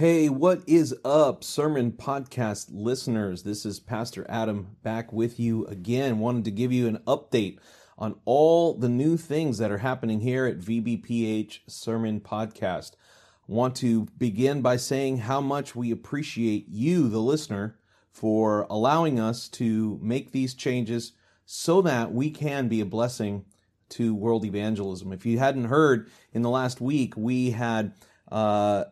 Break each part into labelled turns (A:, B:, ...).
A: Hey, what is up, Sermon Podcast listeners? This is Pastor Adam back with you again. Wanted to give you an update on all the new things that are happening here at VBPH Sermon Podcast. Want to begin by saying how much we appreciate you, the listener, for allowing us to make these changes so that we can be a blessing to world evangelism. If you hadn't heard, in the last week, we had uh,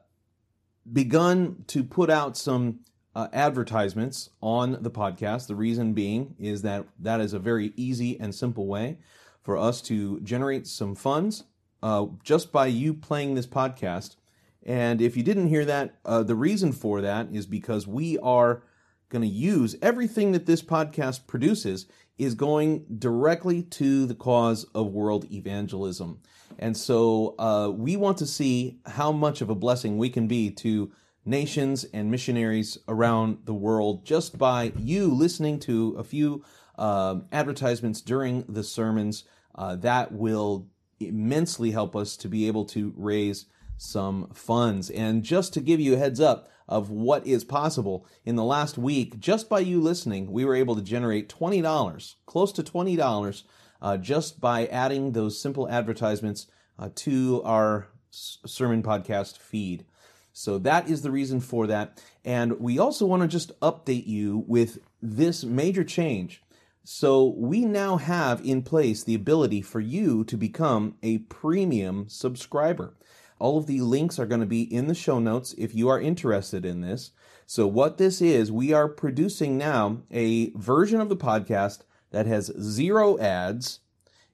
A: begun to put out some uh, advertisements on the podcast. The reason being is that that is a very easy and simple way for us to generate some funds uh, just by you playing this podcast. And if you didn't hear that, uh, the reason for that is because we are going to use everything that this podcast produces is going directly to the cause of world evangelism. And so uh, we want to see how much of a blessing we can be to nations and missionaries around the world just by you listening to a few uh, advertisements during the sermons. Uh, that will immensely help us to be able to raise some funds. And just to give you a heads up, of what is possible. In the last week, just by you listening, we were able to generate $20, close to $20, uh, just by adding those simple advertisements uh, to our sermon podcast feed. So that is the reason for that. And we also want to just update you with this major change. So we now have in place the ability for you to become a premium subscriber. All of the links are going to be in the show notes if you are interested in this. So, what this is, we are producing now a version of the podcast that has zero ads,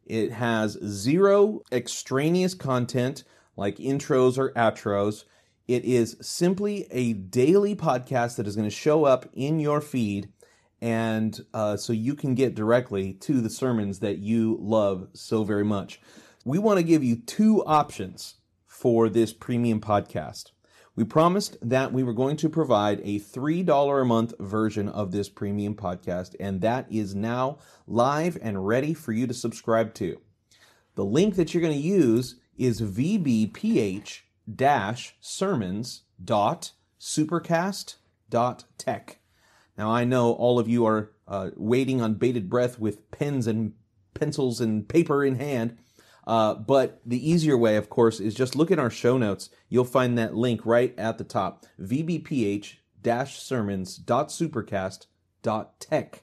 A: it has zero extraneous content like intros or outros. It is simply a daily podcast that is going to show up in your feed, and uh, so you can get directly to the sermons that you love so very much. We want to give you two options for this premium podcast. We promised that we were going to provide a $3 a month version of this premium podcast, and that is now live and ready for you to subscribe to. The link that you're going to use is vbph sermons.supercast.tech. Now, I know all of you are uh, waiting on bated breath with pens and pencils and paper in hand uh, but the easier way, of course, is just look at our show notes. You'll find that link right at the top vbph sermons.supercast.tech.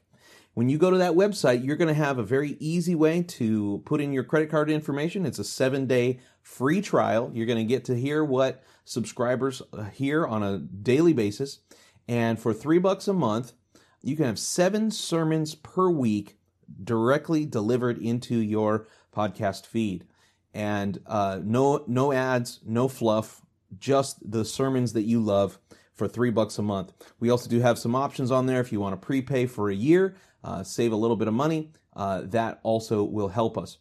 A: When you go to that website, you're going to have a very easy way to put in your credit card information. It's a seven day free trial. You're going to get to hear what subscribers uh, hear on a daily basis. And for three bucks a month, you can have seven sermons per week directly delivered into your podcast feed. And uh, no no ads, no fluff, just the sermons that you love for three bucks a month. We also do have some options on there if you want to prepay for a year, uh, save a little bit of money. Uh, that also will help us.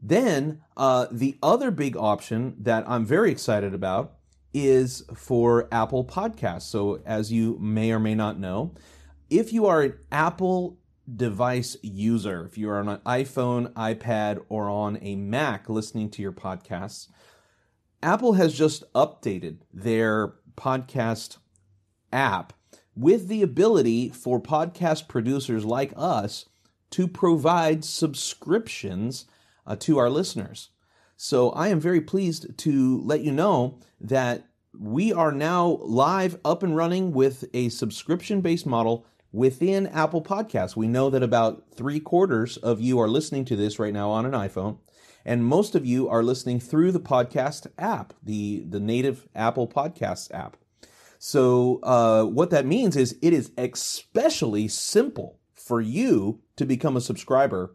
A: Then uh, the other big option that I'm very excited about is for Apple Podcasts. So as you may or may not know, if you are an Apple device user, if you are on an iPhone, iPad, or on a Mac listening to your podcasts, Apple has just updated their podcast app with the ability for podcast producers like us to provide subscriptions uh, to our listeners. So I am very pleased to let you know that we are now live up and running with a subscription based model within Apple Podcasts. We know that about three quarters of you are listening to this right now on an iPhone, and most of you are listening through the podcast app, the, the native Apple Podcasts app. So, uh, what that means is it is especially simple for you to become a subscriber.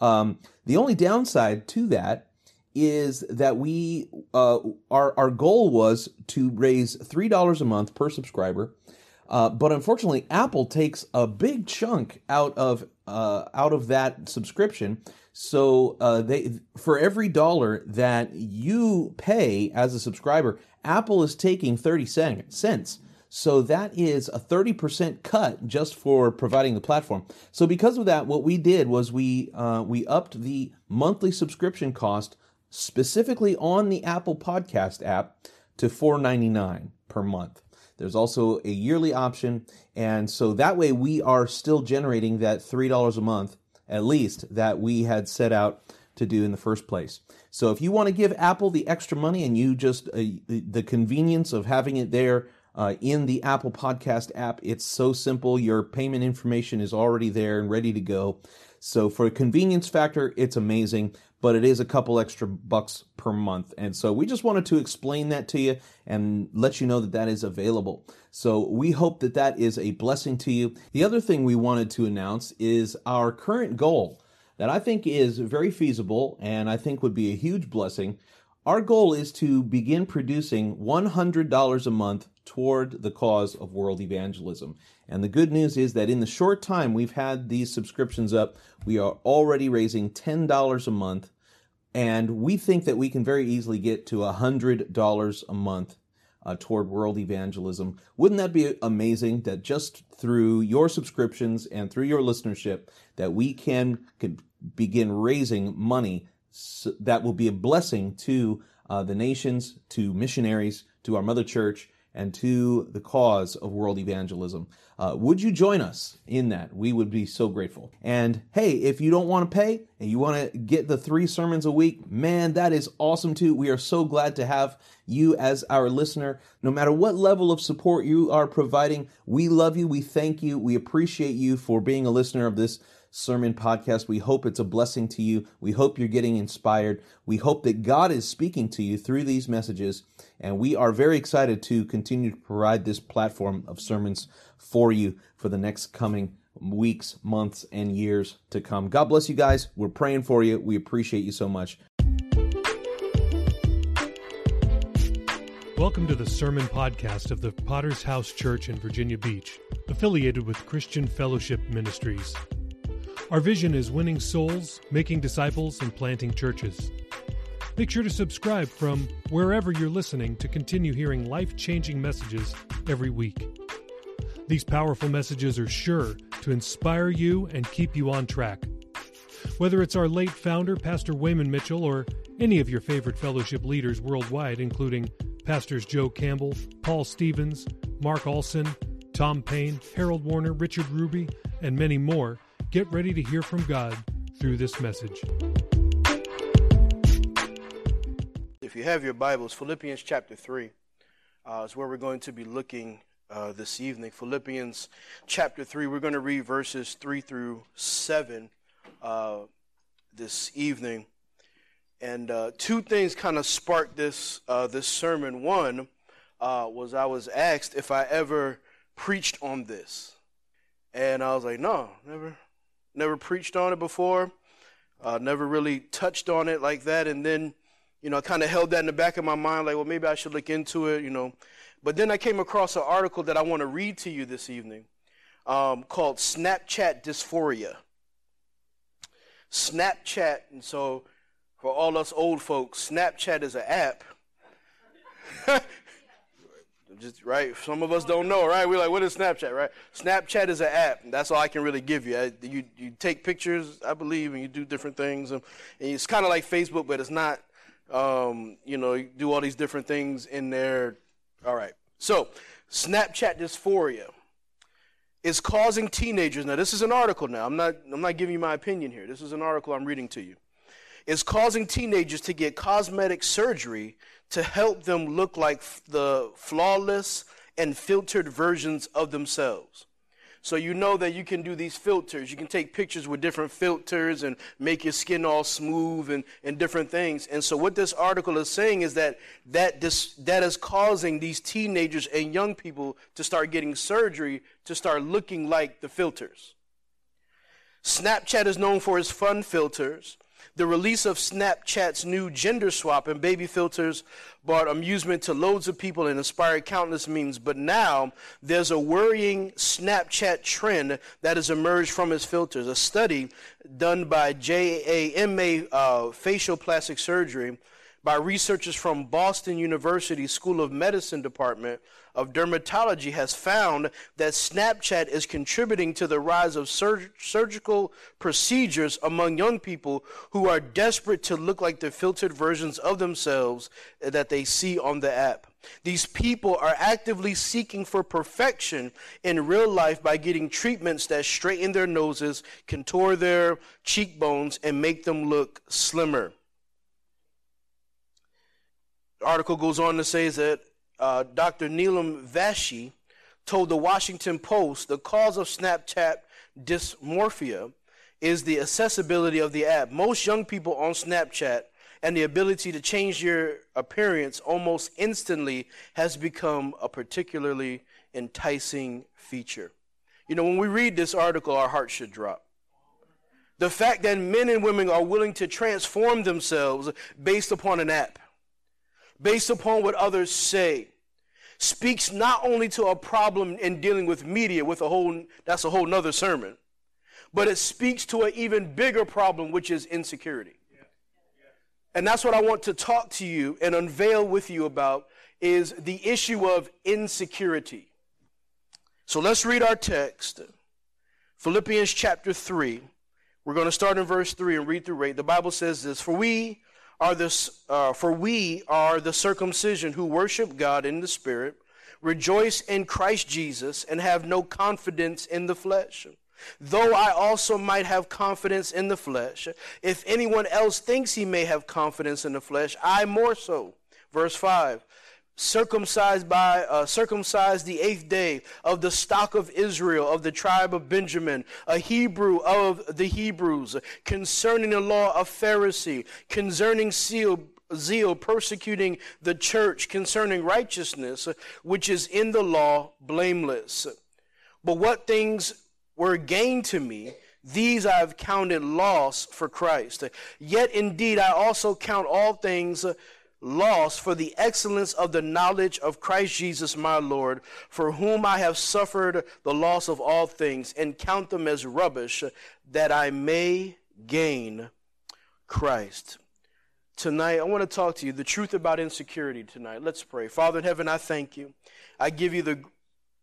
A: Um, the only downside to that is that we uh, our our goal was to raise three dollars a month per subscriber uh, but unfortunately, Apple takes a big chunk out of uh, out of that subscription. So uh, they for every dollar that you pay as a subscriber, Apple is taking thirty cents. So that is a 30% cut just for providing the platform. So because of that, what we did was we uh, we upped the monthly subscription cost specifically on the Apple Podcast app to $4.99 per month. There's also a yearly option. And so that way we are still generating that $3 a month, at least, that we had set out to do in the first place. So if you want to give Apple the extra money and you just, uh, the convenience of having it there uh, in the Apple Podcast app, it's so simple. Your payment information is already there and ready to go. So for a convenience factor, it's amazing, but it is a couple extra bucks per month. And so we just wanted to explain that to you and let you know that that is available. So we hope that that is a blessing to you. The other thing we wanted to announce is our current goal that I think is very feasible and I think would be a huge blessing. Our goal is to begin producing $100 a month toward the cause of world evangelism. And the good news is that in the short time we've had these subscriptions up, we are already raising $10 a month. And we think that we can very easily get to $100 a month uh, toward world evangelism. Wouldn't that be amazing that just through your subscriptions and through your listenership that we can, can begin raising money that will be a blessing to uh, the nations, to missionaries, to our mother church, and to the cause of world evangelism. Uh, would you join us in that? We would be so grateful. And hey, if you don't want to pay and you want to get the three sermons a week, man, that is awesome too. We are so glad to have you as our listener. No matter what level of support you are providing, we love you. We thank you. We appreciate you for being a listener of this sermon podcast. We hope it's a blessing to you. We hope you're getting inspired. We hope that God is speaking to you through these messages. And we are very excited to continue to provide this platform of sermons for you for the next coming weeks, months, and years to come. God bless you guys. We're praying for you. We appreciate you so much.
B: Welcome to the Sermon Podcast of the Potter's House Church in Virginia Beach, affiliated with Christian Fellowship Ministries. Our vision is winning souls, making disciples, and planting churches. Make sure to subscribe from wherever you're listening to continue hearing life changing messages every week. These powerful messages are sure to inspire you and keep you on track. Whether it's our late founder, Pastor Wayman Mitchell, or any of your favorite fellowship leaders worldwide, including Pastors Joe Campbell, Paul Stevens, Mark Olson, Tom Payne, Harold Warner, Richard Ruby, and many more, Get ready to hear from God through this message.
C: If you have your Bibles, Philippians chapter 3 uh, is where we're going to be looking uh, this evening. Philippians chapter 3, we're going to read verses 3 through 7 uh, this evening. And uh, two things kind of sparked this, uh, this sermon. One uh, was I was asked if I ever preached on this. And I was like, no, never, never preached on it before, uh, never really touched on it like that. And then, you know, I kind of held that in the back of my mind, like, well, maybe I should look into it, you know. But then I came across an article that I want to read to you this evening um, called Snapchat Dysphoria. Snapchat, and so for all us old folks, Snapchat is an app just right. Some of us don't know, right? We're like, what is Snapchat, right? Snapchat is an app. That's all I can really give you. You you take pictures, I believe, and you do different things. And it's kind of like Facebook, but it's not. Um, you know, you do all these different things in there. All right. So, Snapchat dysphoria is causing teenagers. Now, this is an article. Now, I'm not. I'm not giving you my opinion here. This is an article I'm reading to you. Is causing teenagers to get cosmetic surgery to help them look like the flawless and filtered versions of themselves. So you know that you can do these filters. You can take pictures with different filters and make your skin all smooth and, and different things. And so what this article is saying is that that, this, that is causing these teenagers and young people to start getting surgery to start looking like the filters. Snapchat is known for its fun filters the release of Snapchat's new gender swap and baby filters brought amusement to loads of people and inspired countless memes. But now there's a worrying Snapchat trend that has emerged from its filters. A study done by JAMA uh, Facial Plastic Surgery by researchers from Boston University School of Medicine Department of Dermatology has found that Snapchat is contributing to the rise of sur- surgical procedures among young people who are desperate to look like the filtered versions of themselves that they see on the app. These people are actively seeking for perfection in real life by getting treatments that straighten their noses, contour their cheekbones, and make them look slimmer. The article goes on to say that uh, Dr. Neelam Vashi told the Washington Post the cause of Snapchat dysmorphia is the accessibility of the app. Most young people on Snapchat and the ability to change your appearance almost instantly has become a particularly enticing feature. You know, when we read this article, our hearts should drop. The fact that men and women are willing to transform themselves based upon an app, based upon what others say, speaks not only to a problem in dealing with media, with a whole, that's a whole nother sermon, but it speaks to an even bigger problem, which is insecurity. And that's what I want to talk to you and unveil with you about is the issue of insecurity. So let's read our text. Philippians chapter 3. We're going to start in verse 3 and read through 8. The Bible says this, "For we are this uh, for we are the circumcision who worship God in the spirit, rejoice in Christ Jesus and have no confidence in the flesh." Though I also might have confidence in the flesh, if anyone else thinks he may have confidence in the flesh, I more so. Verse 5 circumcised by uh, circumcised the eighth day of the stock of Israel of the tribe of Benjamin a Hebrew of the Hebrews concerning the law of Pharisee concerning zeal zeal persecuting the church concerning righteousness which is in the law blameless but what things were gain to me, these I have counted loss for Christ. Yet indeed I also count all things loss for the excellence of the knowledge of Christ Jesus my Lord, for whom I have suffered the loss of all things, and count them as rubbish, that I may gain Christ. Tonight, I want to talk to you the truth about insecurity tonight. Let's pray. Father in heaven, I thank you. I give you the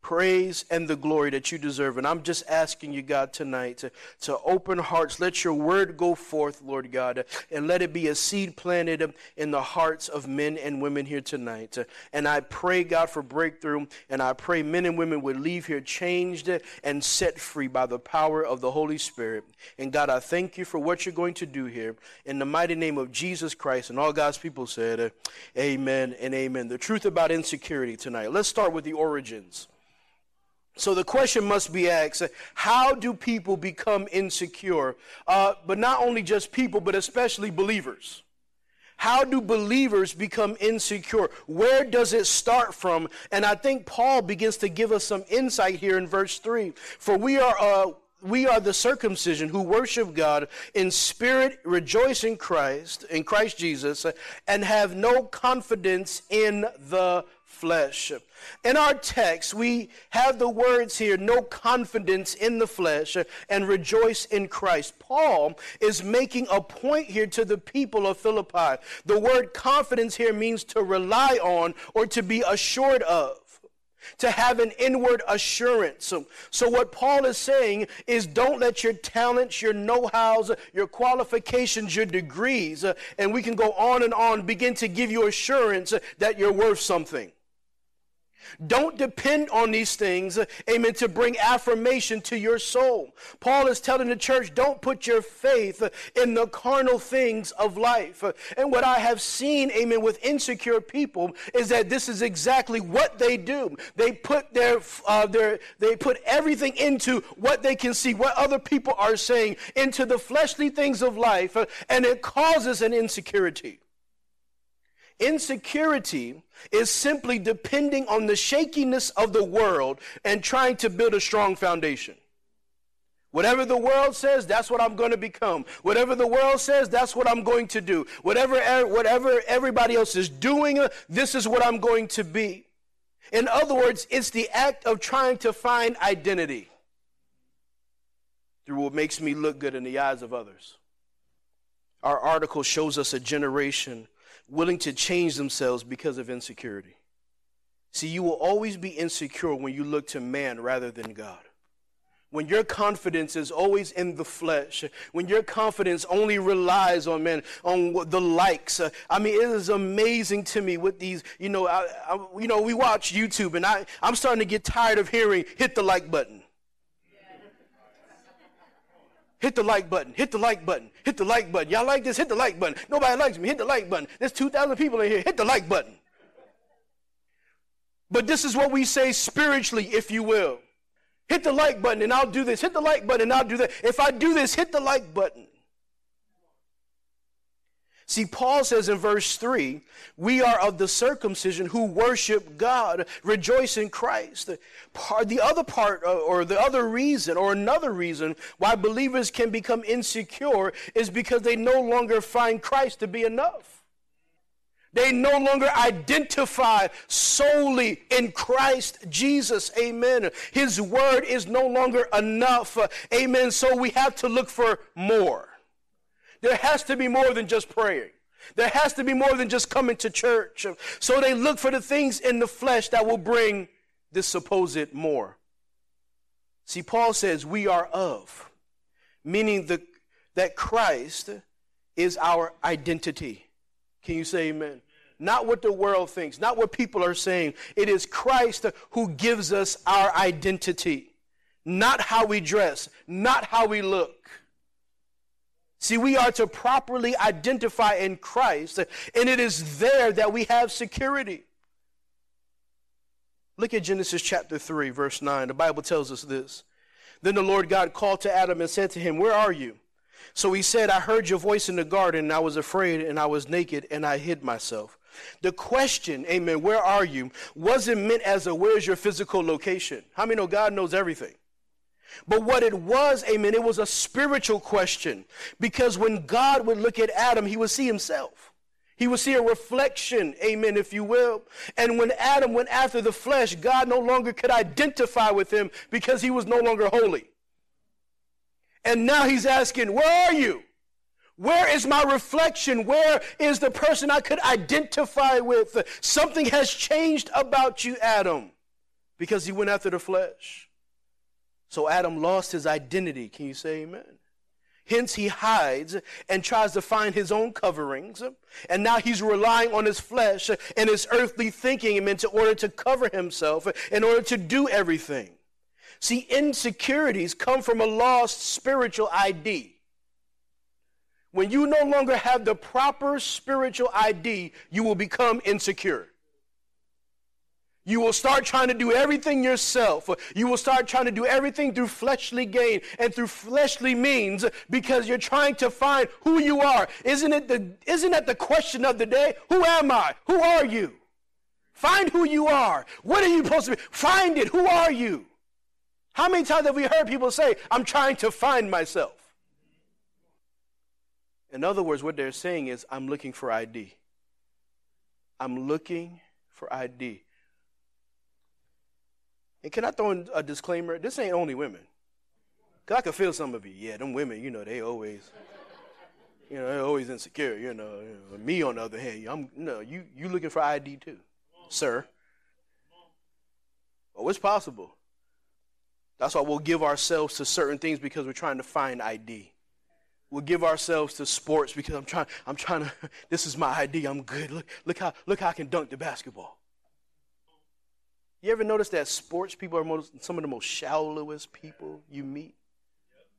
C: praise and the glory that you deserve. And I'm just asking you, God, tonight to, to open hearts. Let your word go forth, Lord God, and let it be a seed planted in the hearts of men and women here tonight. And I pray, God, for breakthrough. And I pray men and women would leave here changed and set free by the power of the Holy Spirit. And God, I thank you for what you're going to do here. In the mighty name of Jesus Christ. And all God's people said, uh, Amen and amen. The truth about insecurity tonight. Let's start with the origins. So the question must be asked how do people become insecure? Uh, but not only just people, but especially believers. How do believers become insecure? Where does it start from? And I think Paul begins to give us some insight here in verse 3. For we are. Uh, we are the circumcision who worship God in spirit, rejoice in Christ, in Christ Jesus, and have no confidence in the flesh. In our text, we have the words here, no confidence in the flesh and rejoice in Christ. Paul is making a point here to the people of Philippi. The word confidence here means to rely on or to be assured of to have an inward assurance. So, so, what Paul is saying is don't let your talents, your know hows, your qualifications, your degrees, and we can go on and on, begin to give you assurance that you're worth something. Don't depend on these things, amen, to bring affirmation to your soul. Paul is telling the church, don't put your faith in the carnal things of life. And what I have seen, amen, with insecure people is that this is exactly what they do. They put their, uh, their, they put everything into what they can see, what other people are saying, into the fleshly things of life, and it causes an insecurity. Insecurity is simply depending on the shakiness of the world and trying to build a strong foundation. Whatever the world says, that's what I'm going to become. Whatever the world says, that's what I'm going to do. Whatever, whatever everybody else is doing, this is what I'm going to be. In other words, it's the act of trying to find identity through what makes me look good in the eyes of others. Our article shows us a generation willing to change themselves because of insecurity. See, you will always be insecure when you look to man rather than God. when your confidence is always in the flesh, when your confidence only relies on men, on the likes. Uh, I mean, it is amazing to me with these, you know, I, I, you know, we watch YouTube and I, I'm starting to get tired of hearing, hit the like button. Hit the like button, hit the like button, hit the like button. Y'all like this? Hit the like button. Nobody likes me. Hit the like button. There's 2,000 people in here. Hit the like button. But this is what we say spiritually, if you will. Hit the like button and I'll do this. Hit the like button and I'll do that. If I do this, hit the like button. See, Paul says in verse 3 we are of the circumcision who worship God, rejoice in Christ. The other part, uh, or the other reason, or another reason why believers can become insecure is because they no longer find Christ to be enough. They no longer identify solely in Christ Jesus. Amen. His word is no longer enough. Amen. So we have to look for more. There has to be more than just praying. There has to be more than just coming to church. So they look for the things in the flesh that will bring this supposed more. See, Paul says we are of, meaning the, that Christ is our identity. Can you say amen? not what the world thinks, not what people are saying. It is Christ who gives us our identity, not how we dress, not how we look. See, we are to properly identify in Christ, and it is there that we have security. Look at Genesis chapter 3, verse 9. The Bible tells us this. Then the Lord God called to Adam and said to him, Where are you? So he said, I heard your voice in the garden, and I was afraid, and I was naked, and I hid myself. The question, amen, where are you, wasn't meant as a where's your physical location. How many know God knows everything? But what it was, amen, it was a spiritual question. Because when God would look at Adam, he would see himself. He would see a reflection, amen, if you will. And when Adam went after the flesh, God no longer could identify with him because he was no longer holy. And now he's asking, Where are you? Where is my reflection? Where is the person I could identify with? Something has changed about you, Adam, because he went after the flesh. So Adam lost his identity. Can you say amen? Hence, he hides and tries to find his own coverings. And now he's relying on his flesh and his earthly thinking in order to cover himself, in order to do everything. See, insecurities come from a lost spiritual ID. When you no longer have the proper spiritual ID, you will become insecure. You will start trying to do everything yourself. You will start trying to do everything through fleshly gain and through fleshly means because you're trying to find who you are. Isn't it the isn't that the question of the day? Who am I? Who are you? Find who you are. What are you supposed to be? Find it. Who are you? How many times have we heard people say, I'm trying to find myself? In other words, what they're saying is, I'm looking for ID. I'm looking for ID. And can I throw in a disclaimer? This ain't only women. Because I can feel some of you. Yeah, them women, you know, they always, you know, they're always insecure. You know, you know me on the other hand, I'm no, you you looking for ID too, sir. Oh, it's possible. That's why we'll give ourselves to certain things because we're trying to find ID. We'll give ourselves to sports because I'm trying, I'm trying to, this is my ID, I'm good. Look, look, how, look how I can dunk the basketball. You ever notice that sports people are most, some of the most shallowest people you meet?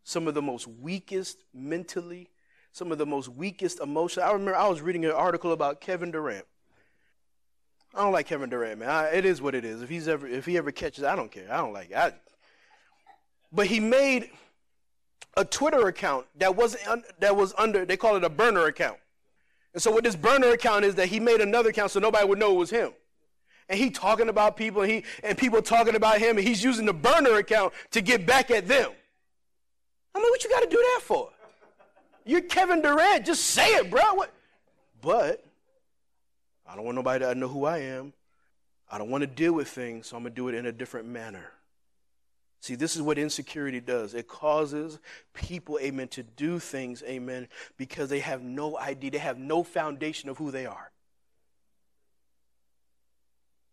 C: Some of the most weakest mentally, some of the most weakest emotionally. I remember I was reading an article about Kevin Durant. I don't like Kevin Durant, man. I, it is what it is. If he's ever, if he ever catches, I don't care. I don't like it. I, but he made a Twitter account that wasn't un- that was under they call it a burner account. And so what this burner account is that he made another account so nobody would know it was him. And he talking about people and he and people talking about him and he's using the burner account to get back at them. I mean, what you got to do that for? You're Kevin Durant. Just say it, bro. What? But I don't want nobody to know who I am. I don't want to deal with things, so I'm going to do it in a different manner. See, this is what insecurity does. It causes people, amen, to do things, amen, because they have no idea, they have no foundation of who they are.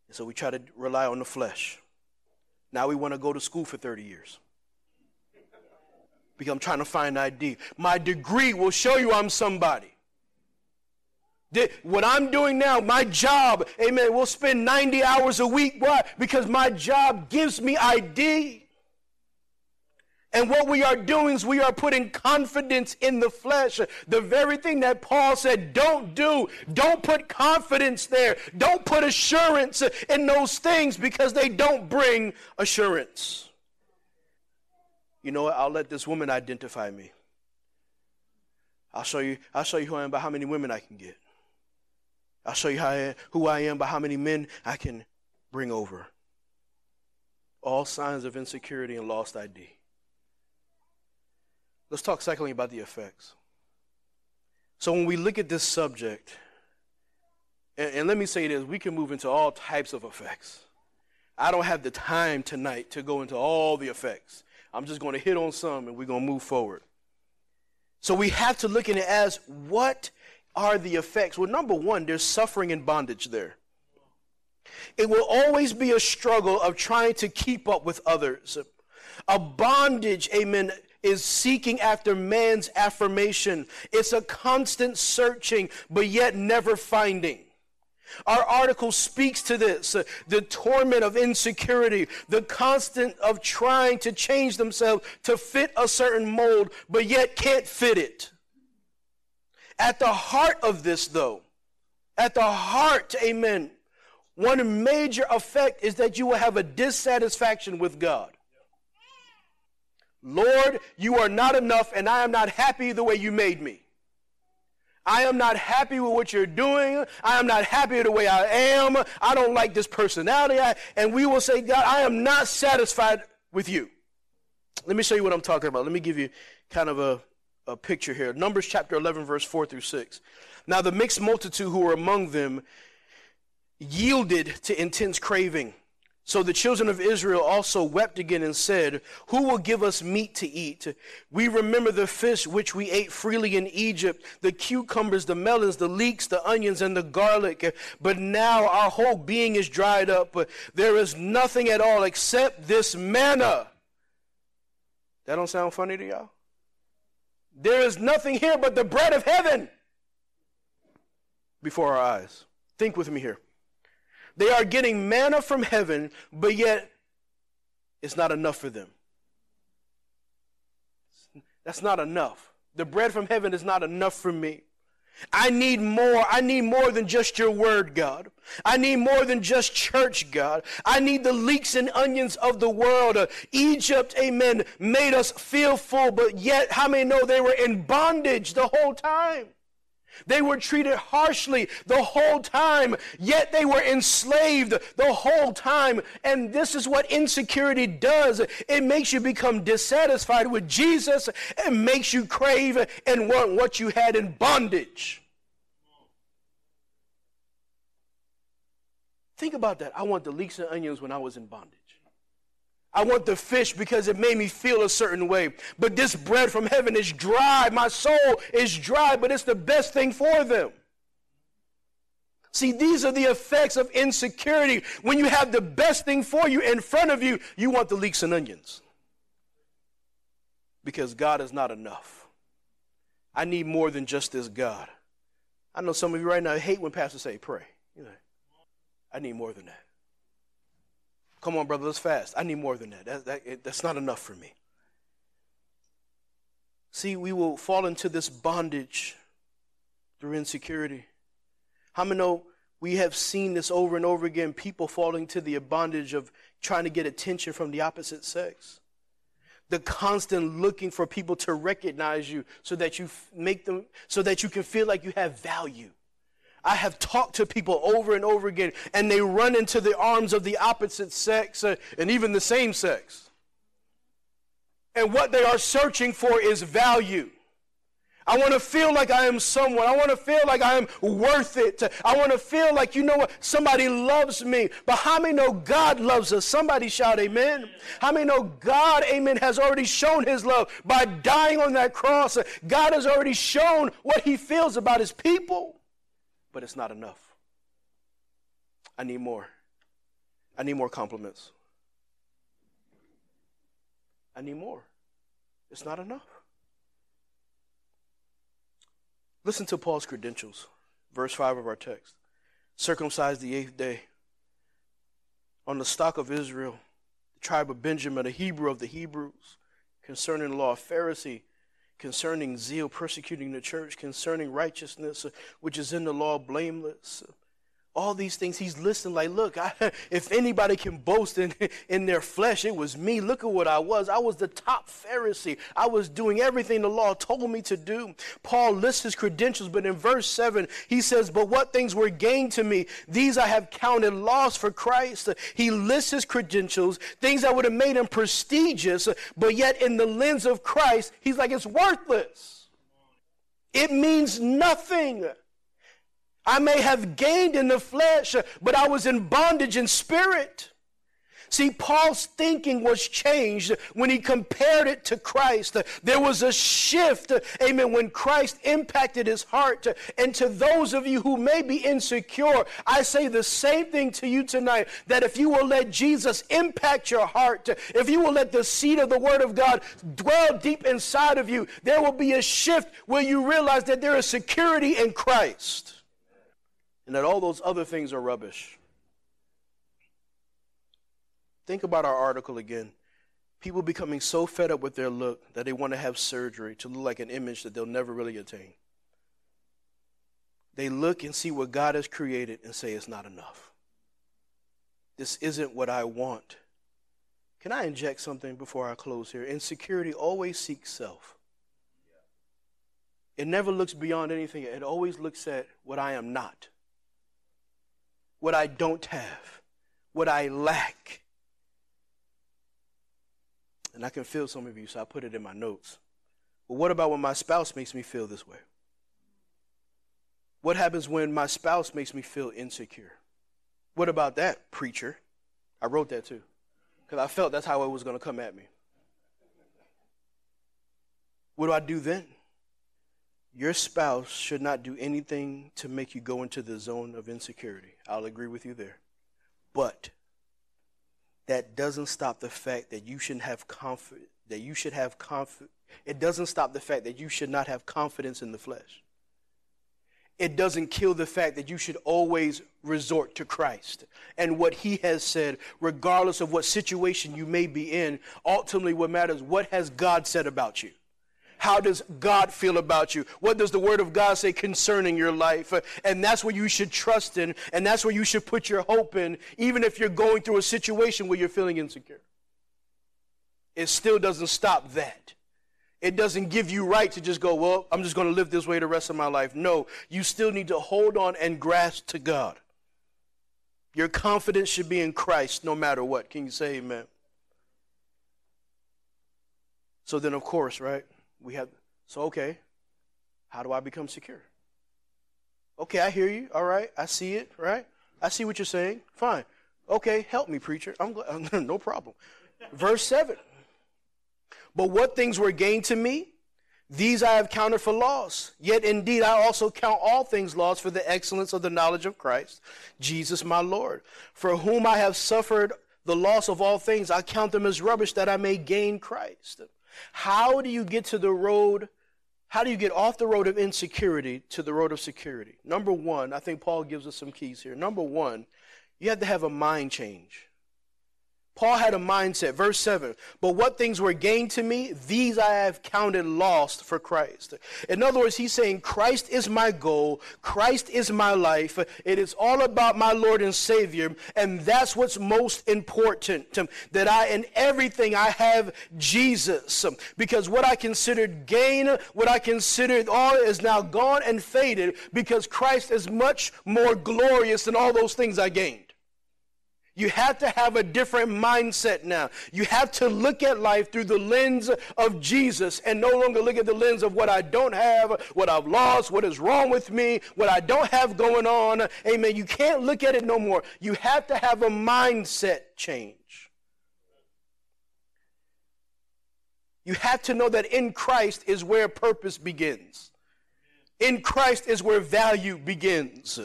C: And so we try to rely on the flesh. Now we want to go to school for 30 years. because I'm trying to find ID. My degree will show you I'm somebody. What I'm doing now, my job, amen, we'll spend 90 hours a week. Why? Because my job gives me ID. And what we are doing is we are putting confidence in the flesh. The very thing that Paul said, don't do. Don't put confidence there. Don't put assurance in those things because they don't bring assurance. You know what? I'll let this woman identify me. I'll show you, I'll show you who I am by how many women I can get. I'll show you I who I am by how many men I can bring over. All signs of insecurity and lost ID. Let's talk secondly about the effects. So when we look at this subject, and, and, let me say this, we can move into all types of effects. I don't have the time tonight to go into all the effects. I'm just going to hit on some and we're going to move forward. So we have to look at it as what are the effects? Well, number one, there's suffering and bondage there. It will always be a struggle of trying to keep up with others. A bondage, amen, is seeking after man's affirmation. It's a constant searching, but yet never finding. Our article speaks to this uh, the torment of insecurity, the constant of trying to change themselves to fit a certain mold, but yet can't fit it. At the heart of this, though, at the heart, amen, one major effect is that you will have a dissatisfaction with God. Lord, you are not enough, and I am not happy the way you made me. I am not happy with what you're doing. I am not happy the way I am. I don't like this personality. and we will say, God, I am not satisfied with you. Let me show you what I'm talking about. Let me give you kind of a, a picture here. Numbers chapter 11, verse 4 through 6. Now, the mixed multitude who were among them yielded to intense craving. So the children of Israel also wept again and said, Who will give us meat to eat? We remember the fish which we ate freely in Egypt, the cucumbers, the melons, the leeks, the onions, and the garlic. But now our whole being is dried up. There is nothing at all except this manna. That don't sound funny to y'all? There is nothing here but the bread of heaven before our eyes. Think with me here. They are getting manna from heaven, but yet it's not enough for them. That's not enough. The bread from heaven is not enough for me. I need more. I need more than just your word, God. I need more than just church, God. I need the leeks and onions of the world. Uh, Egypt, amen, made us feel full, but yet, how many know they were in bondage the whole time? They were treated harshly the whole time, yet they were enslaved the whole time. And this is what insecurity does it makes you become dissatisfied with Jesus and makes you crave and want what you had in bondage. Think about that. I want the leeks and onions when I was in bondage. I want the fish because it made me feel a certain way. But this bread from heaven is dry. My soul is dry, but it's the best thing for them. See, these are the effects of insecurity. When you have the best thing for you in front of you, you want the leeks and onions. Because God is not enough. I need more than just this God. I know some of you right now hate when pastors say pray. You know, I need more than that. Come on, brother, let's fast. I need more than that. that, that it, that's not enough for me. See, we will fall into this bondage through insecurity. How many know we have seen this over and over again? People falling to the bondage of trying to get attention from the opposite sex. The constant looking for people to recognize you so that you make them, so that you can feel like you have value. I have talked to people over and over again, and they run into the arms of the opposite sex uh, and even the same sex. And what they are searching for is value. I want to feel like I am someone. I want to feel like I am worth it. I want to feel like, you know what, somebody loves me. But how many know God loves us? Somebody shout amen. How many know God, amen, has already shown his love by dying on that cross? God has already shown what he feels about his people but it's not enough. I need more. I need more compliments. I need more. It's not enough. Listen to Paul's credentials, verse 5 of our text. Circumcised the eighth day, on the stock of Israel, the tribe of Benjamin, a Hebrew of the Hebrews, concerning law, Pharisee, concerning zeal, persecuting the church, concerning righteousness, uh, which is in the law, blameless all these things he's listening like look I, if anybody can boast in, in their flesh it was me. Look at what i was. I was the top pharisee. I was doing everything the law told me to do. Paul lists his credentials but in verse 7 he says but what things were gained to me these i have counted loss for christ. He lists his credentials things that would have made him prestigious but yet in the lens of christ he's like it's worthless. It means nothing I may have gained in the flesh, but I was in bondage in spirit. See, Paul's thinking was changed when he compared it to Christ. There was a shift, amen, when Christ impacted his heart. And to those of you who may be insecure, I say the same thing to you tonight that if you will let Jesus impact your heart, if you will let the seed of the Word of God dwell deep inside of you, there will be a shift where you realize that there is security in Christ and that all those other things are rubbish. Think about our article again. People becoming so fed up with their look that they want to have surgery to look like an image that they'll never really attain. They look and see what God has created and say it's not enough. This isn't what I want. Can I inject something before I close here? Insecurity always seeks self. It never looks beyond anything, it always looks at what I am not what I don't have, what I lack. And I can feel some of you, so I put it in my notes. But what about when my spouse makes me feel this way? What happens when my spouse makes me feel insecure? What about that, preacher? I wrote that too, because I felt that's how it was going to come at me. What do I do then? Your spouse should not do anything to make you go into the zone of insecurity. I'll agree with you there. But that doesn't stop the fact that you should have confidence that you should have confidence it doesn't stop the fact that you should not have confidence in the flesh it doesn't kill the fact that you should always resort to Christ and what he has said regardless of what situation you may be in ultimately what matters what has God said about you how does God feel about you? What does the Word of God say concerning your life? And that's where you should trust in, and that's where you should put your hope in, even if you're going through a situation where you're feeling insecure. It still doesn't stop that. It doesn't give you right to just go, well, I'm just going to live this way the rest of my life. No, you still need to hold on and grasp to God. Your confidence should be in Christ no matter what. Can you say amen? So then, of course, right? We have, so okay, how do I become secure? Okay, I hear you. All right, I see it, right? I see what you're saying. Fine. Okay, help me, preacher. I'm glad, no problem. Verse 7. But what things were gained to me, these I have counted for loss. Yet indeed I also count all things lost for the excellence of the knowledge of Christ, Jesus my Lord, for whom I have suffered the loss of all things. I count them as rubbish that I may gain Christ how do you get to the road? How do you get off the road of insecurity to the road of security? Number one, I think Paul gives us some keys here. Number one, you have to have a mind change. Paul had a mindset. Verse 7 But what things were gained to me, these I have counted lost for Christ. In other words, he's saying, Christ is my goal. Christ is my life. It is all about my Lord and Savior. And that's what's most important. That I, in everything, I have Jesus. Because what I considered gain, what I considered all is now gone and faded because Christ is much more glorious than all those things I gained. You have to have a different mindset now. You have to look at life through the lens of Jesus and no longer look at the lens of what I don't have, what I've lost, what is wrong with me, what I don't have going on. Amen. You can't look at it no more. You have to have a mindset change. You have to know that in Christ is where purpose begins. In Christ is where value begins.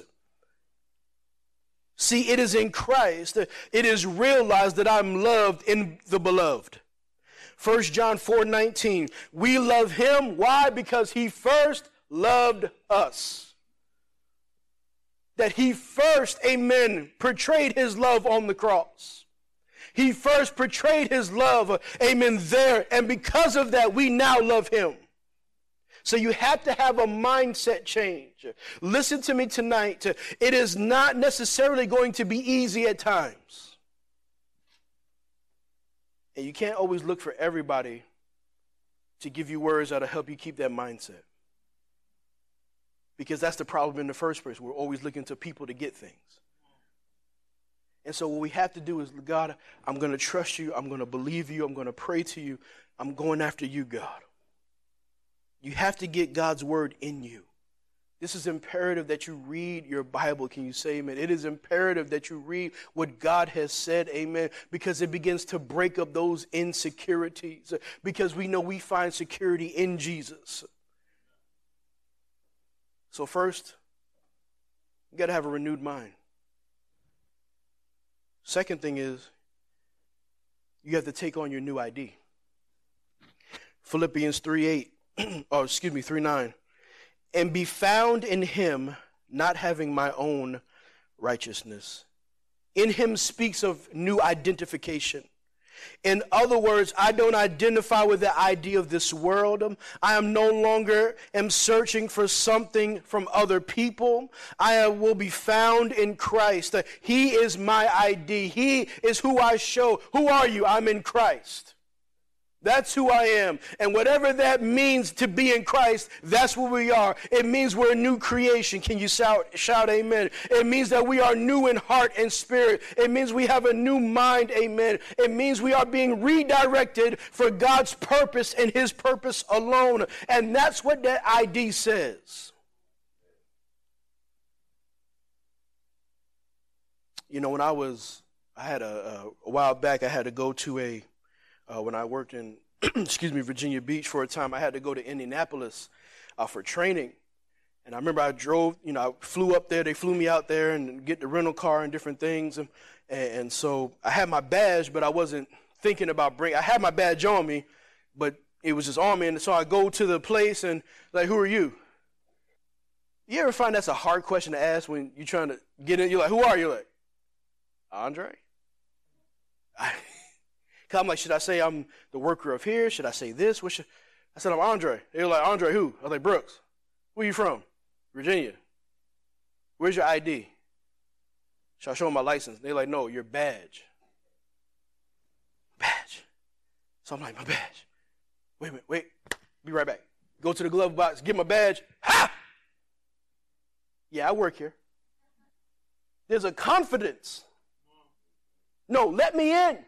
C: See, it is in Christ, that it is realized that I'm loved in the beloved. 1 John 4 19. We love him. Why? Because he first loved us. That he first, amen, portrayed his love on the cross. He first portrayed his love, amen, there. And because of that, we now love him. So you have to have a mindset change. Listen to me tonight. It is not necessarily going to be easy at times. And you can't always look for everybody to give you words that'll help you keep that mindset. Because that's the problem in the first place. We're always looking to people to get things. And so what we have to do is, God, I'm going to trust you. I'm going to believe you. I'm going to pray to you. I'm going after you, God. You have to get God's word in you. This is imperative that you read your Bible. Can you say amen? It is imperative that you read what God has said, amen, because it begins to break up those insecurities. Because we know we find security in Jesus. So, first, you got to have a renewed mind. Second thing is, you have to take on your new ID. Philippians 3 8, oh, excuse me, 3 9 and be found in him, not having my own righteousness. In him speaks of new identification. In other words, I don't identify with the idea of this world. I am no longer am searching for something from other people. I will be found in Christ. He is my ID. He is who I show. Who are you? I'm in Christ. That's who I am. And whatever that means to be in Christ, that's where we are. It means we're a new creation. Can you shout, shout amen? It means that we are new in heart and spirit. It means we have a new mind, amen. It means we are being redirected for God's purpose and his purpose alone. And that's what that ID says. You know, when I was, I had a, a while back, I had to go to a, uh, when I worked in, excuse me, Virginia Beach for a time, I had to go to Indianapolis uh, for training. And I remember I drove, you know, I flew up there. They flew me out there and get the rental car and different things. And, and so I had my badge, but I wasn't thinking about bring. I had my badge on me, but it was just on me. And so I go to the place and like, who are you? You ever find that's a hard question to ask when you're trying to get in? You're like, who are you? Like, Andre. I, I'm like, should I say I'm the worker of here? Should I say this? What should I said I'm Andre. They were like, Andre who? I was like, Brooks. Where you from? Virginia. Where's your ID? Should I show them my license? They're like, no, your badge. Badge. So I'm like, my badge. Wait a minute, wait. Be right back. Go to the glove box, get my badge. Ha! Yeah, I work here. There's a confidence. No, let me in.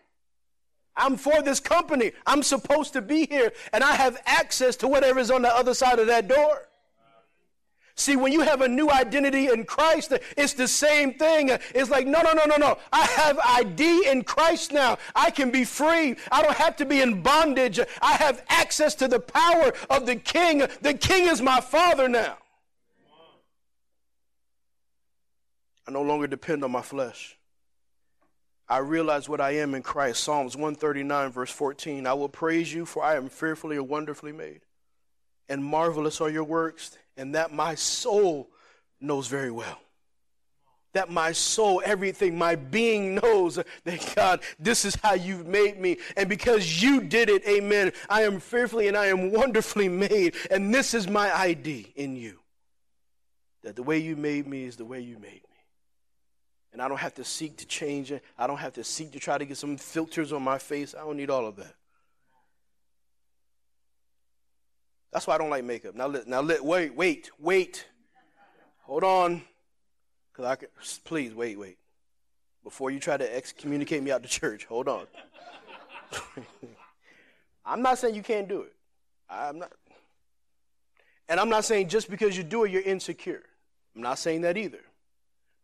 C: I'm for this company. I'm supposed to be here, and I have access to whatever is on the other side of that door. See, when you have a new identity in Christ, it's the same thing. It's like, no, no, no, no, no. I have ID in Christ now. I can be free. I don't have to be in bondage. I have access to the power of the King. The King is my Father now. I no longer depend on my flesh. I realize what I am in Christ. Psalms 139, verse 14. I will praise you, for I am fearfully and wonderfully made. And marvelous are your works, and that my soul knows very well. That my soul, everything, my being knows that God, this is how you've made me. And because you did it, amen, I am fearfully and I am wonderfully made. And this is my ID in you. That the way you made me is the way you made me. And I don't have to seek to change it. I don't have to seek to try to get some filters on my face. I don't need all of that. That's why I don't like makeup. Now, now wait, wait, wait. Hold on. Cause I can, please wait, wait. Before you try to excommunicate me out the church, hold on. I'm not saying you can't do it. I'm not. And I'm not saying just because you do it, you're insecure. I'm not saying that either.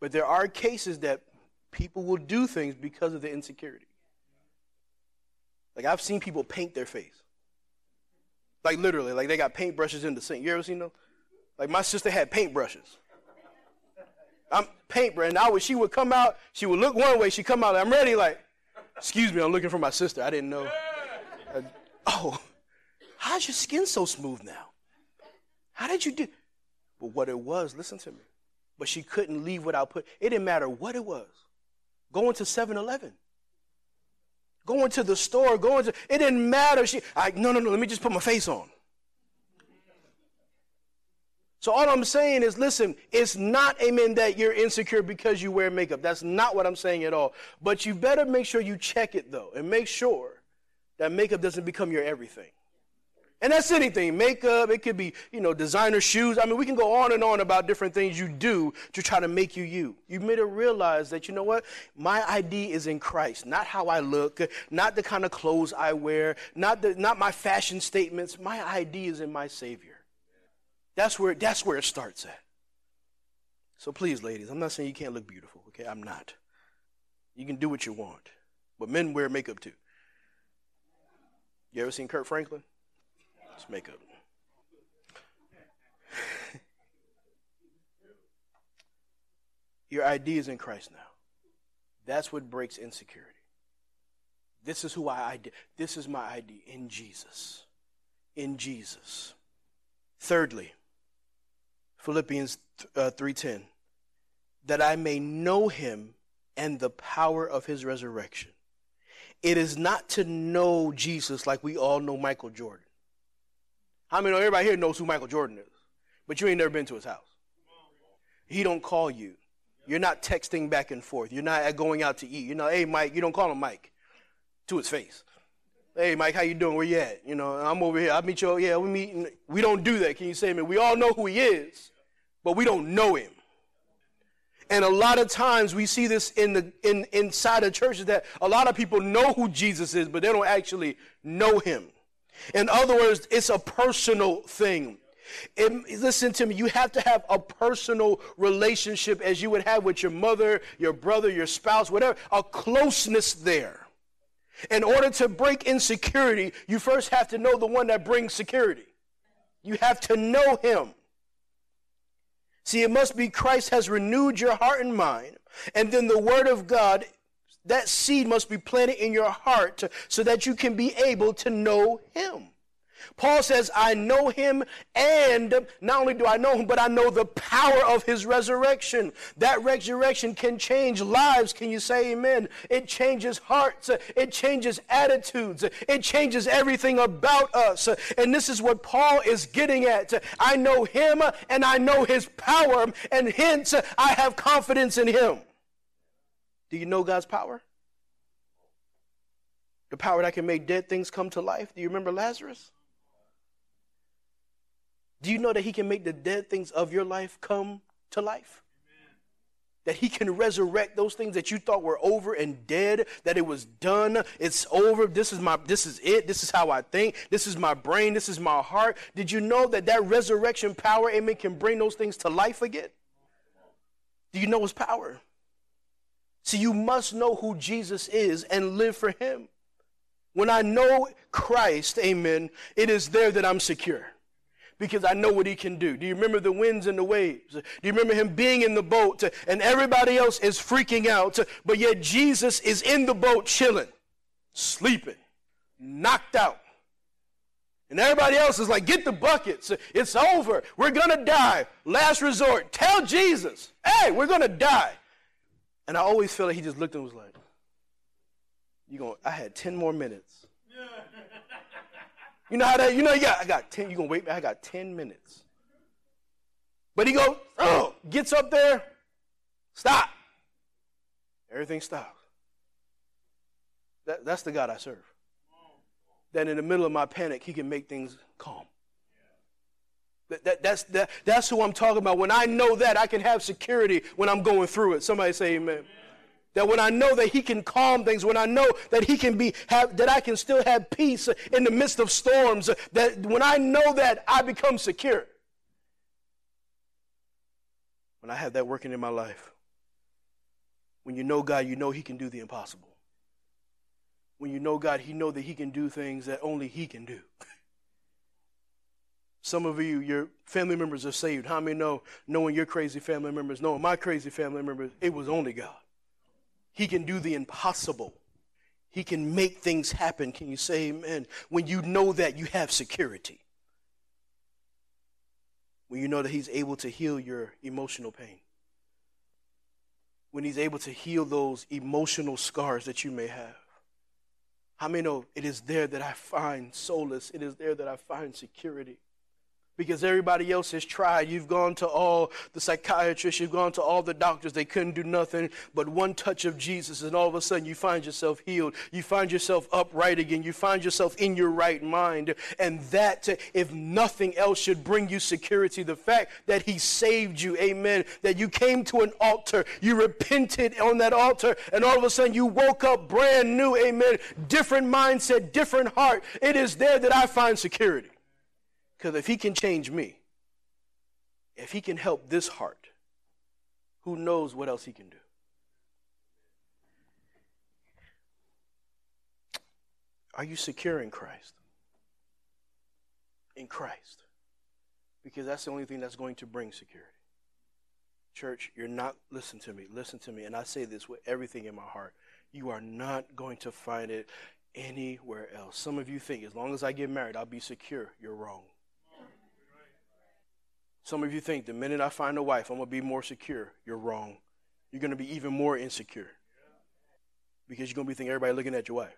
C: But there are cases that people will do things because of the insecurity. Like I've seen people paint their face. Like literally, like they got paintbrushes in the sink. You ever seen them? Like my sister had paintbrushes. I'm paintbrush. And I would, she would come out, she would look one way, she come out, I'm ready, like, excuse me, I'm looking for my sister. I didn't know. Uh, oh, how's your skin so smooth now? How did you do? But what it was, listen to me. But she couldn't leave without put. It didn't matter what it was. Going to 7-Eleven. Going to the store, going to it didn't matter. She I no no no, let me just put my face on. So all I'm saying is, listen, it's not, amen, that you're insecure because you wear makeup. That's not what I'm saying at all. But you better make sure you check it though, and make sure that makeup doesn't become your everything. And that's anything. Makeup, it could be, you know, designer shoes. I mean, we can go on and on about different things you do to try to make you you. You made it realize that, you know what? My ID is in Christ, not how I look, not the kind of clothes I wear, not, the, not my fashion statements. My ID is in my Savior. That's where, that's where it starts at. So please, ladies, I'm not saying you can't look beautiful, okay? I'm not. You can do what you want. But men wear makeup too. You ever seen Kirk Franklin? It's makeup. Your ID is in Christ now. That's what breaks insecurity. This is who I ID. This is my ID in Jesus. In Jesus. Thirdly, Philippians uh, 3:10 that I may know him and the power of his resurrection. It is not to know Jesus like we all know Michael Jordan. How many know everybody here knows who Michael Jordan is? But you ain't never been to his house. He don't call you. You're not texting back and forth. You're not going out to eat. You know, hey Mike, you don't call him Mike to his face. Hey Mike, how you doing? Where you at? You know, I'm over here. I meet you. Yeah, we meet. We don't do that. Can you say, man? We all know who he is, but we don't know him. And a lot of times we see this in the in inside of churches that a lot of people know who Jesus is, but they don't actually know him. In other words, it's a personal thing. It, listen to me, you have to have a personal relationship as you would have with your mother, your brother, your spouse, whatever, a closeness there. In order to break insecurity, you first have to know the one that brings security. You have to know him. See, it must be Christ has renewed your heart and mind, and then the Word of God, that seed must be planted in your heart so that you can be able to know Him. Paul says, I know him, and not only do I know him, but I know the power of his resurrection. That resurrection can change lives. Can you say amen? It changes hearts, it changes attitudes, it changes everything about us. And this is what Paul is getting at. I know him, and I know his power, and hence I have confidence in him. Do you know God's power? The power that can make dead things come to life. Do you remember Lazarus? Do you know that He can make the dead things of your life come to life? That He can resurrect those things that you thought were over and dead, that it was done, it's over, this is my this is it, this is how I think, this is my brain, this is my heart. Did you know that that resurrection power, amen, can bring those things to life again? Do you know His power? See, you must know who Jesus is and live for Him. When I know Christ, amen, it is there that I'm secure because I know what he can do. Do you remember the winds and the waves? Do you remember him being in the boat and everybody else is freaking out, but yet Jesus is in the boat chilling, sleeping, knocked out. And everybody else is like, get the buckets. It's over. We're going to die. Last resort. Tell Jesus, hey, we're going to die. And I always feel like he just looked and was like, you going I had 10 more minutes. You know how that, you know, you got, I got 10, you gonna wait, I got 10 minutes. But he goes, oh, gets up there, stop. Everything stops. That, that's the God I serve. That in the middle of my panic, he can make things calm. That, that, that's, that, that's who I'm talking about. When I know that, I can have security when I'm going through it. Somebody say amen. That when I know that he can calm things, when I know that he can be, have, that I can still have peace in the midst of storms, that when I know that, I become secure. When I have that working in my life. When you know God, you know he can do the impossible. When you know God, he know that he can do things that only he can do. Some of you, your family members are saved. How many know, knowing your crazy family members, knowing my crazy family members, it was only God. He can do the impossible. He can make things happen. Can you say amen? When you know that, you have security. When you know that He's able to heal your emotional pain. When He's able to heal those emotional scars that you may have. How many know it is there that I find solace? It is there that I find security because everybody else has tried. You've gone to all the psychiatrists, you've gone to all the doctors, they couldn't do nothing but one touch of Jesus, and all of a sudden you find yourself healed. You find yourself upright again. You find yourself in your right mind. And that, if nothing else, should bring you security. The fact that He saved you, amen, that you came to an altar, you repented on that altar, and all of a sudden you woke up brand new, amen, different mindset, different heart. It is there that I find security. Because if he can change me, if he can help this heart, who knows what else he can do? Are you secure in Christ? In Christ. Because that's the only thing that's going to bring security. Church, you're not, listen to me, listen to me, and I say this with everything in my heart. You are not going to find it anywhere else. Some of you think as long as I get married, I'll be secure. You're wrong. Some of you think the minute I find a wife, I'm going to be more secure. You're wrong. You're going to be even more insecure. Because you're going to be thinking everybody looking at your wife.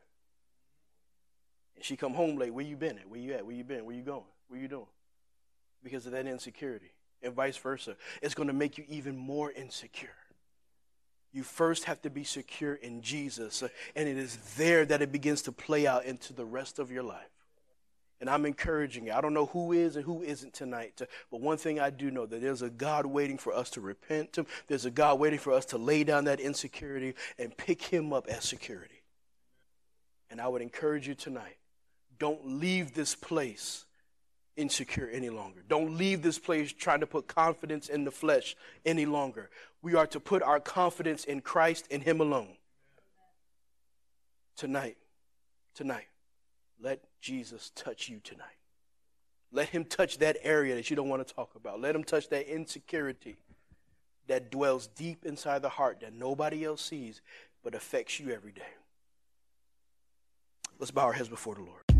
C: And she come home late. Where you been at? Where you at? Where you been? Where you going? Where you doing? Because of that insecurity. And vice versa. It's going to make you even more insecure. You first have to be secure in Jesus. And it is there that it begins to play out into the rest of your life. And I'm encouraging you. I don't know who is and who isn't tonight, but one thing I do know that there's a God waiting for us to repent. to. There's a God waiting for us to lay down that insecurity and pick Him up as security. And I would encourage you tonight don't leave this place insecure any longer. Don't leave this place trying to put confidence in the flesh any longer. We are to put our confidence in Christ and Him alone. Tonight, tonight. Let Jesus touch you tonight. Let him touch that area that you don't want to talk about. Let him touch that insecurity that dwells deep inside the heart that nobody else sees but affects you every day. Let's bow our heads before the Lord.